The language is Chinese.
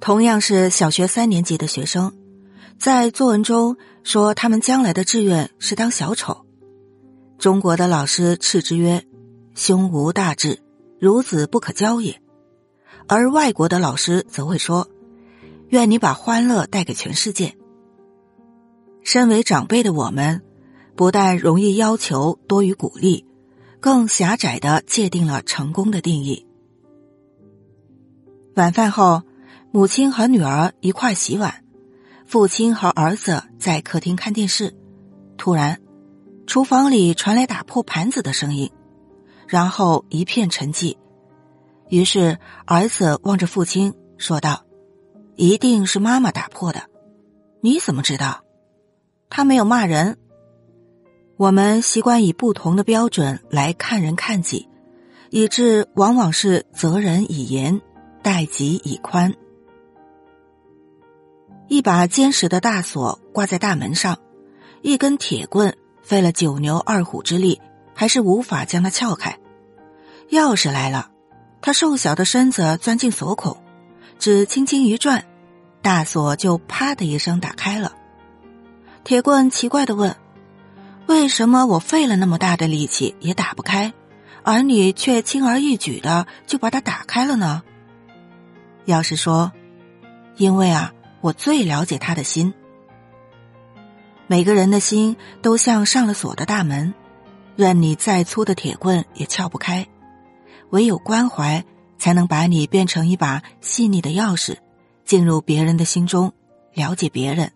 同样是小学三年级的学生，在作文中说他们将来的志愿是当小丑。中国的老师斥之曰：“胸无大志，孺子不可教也。”而外国的老师则会说：“愿你把欢乐带给全世界。”身为长辈的我们，不但容易要求多于鼓励，更狭窄的界定了成功的定义。晚饭后。母亲和女儿一块洗碗，父亲和儿子在客厅看电视。突然，厨房里传来打破盘子的声音，然后一片沉寂。于是儿子望着父亲说道：“一定是妈妈打破的，你怎么知道？”他没有骂人。我们习惯以不同的标准来看人看己，以致往往是责人以严，待己以宽。一把坚实的大锁挂在大门上，一根铁棍费了九牛二虎之力，还是无法将它撬开。钥匙来了，他瘦小的身子钻进锁孔，只轻轻一转，大锁就啪的一声打开了。铁棍奇怪的问：“为什么我费了那么大的力气也打不开，而你却轻而易举的就把它打开了呢？”钥匙说：“因为啊。”我最了解他的心。每个人的心都像上了锁的大门，任你再粗的铁棍也撬不开。唯有关怀，才能把你变成一把细腻的钥匙，进入别人的心中，了解别人。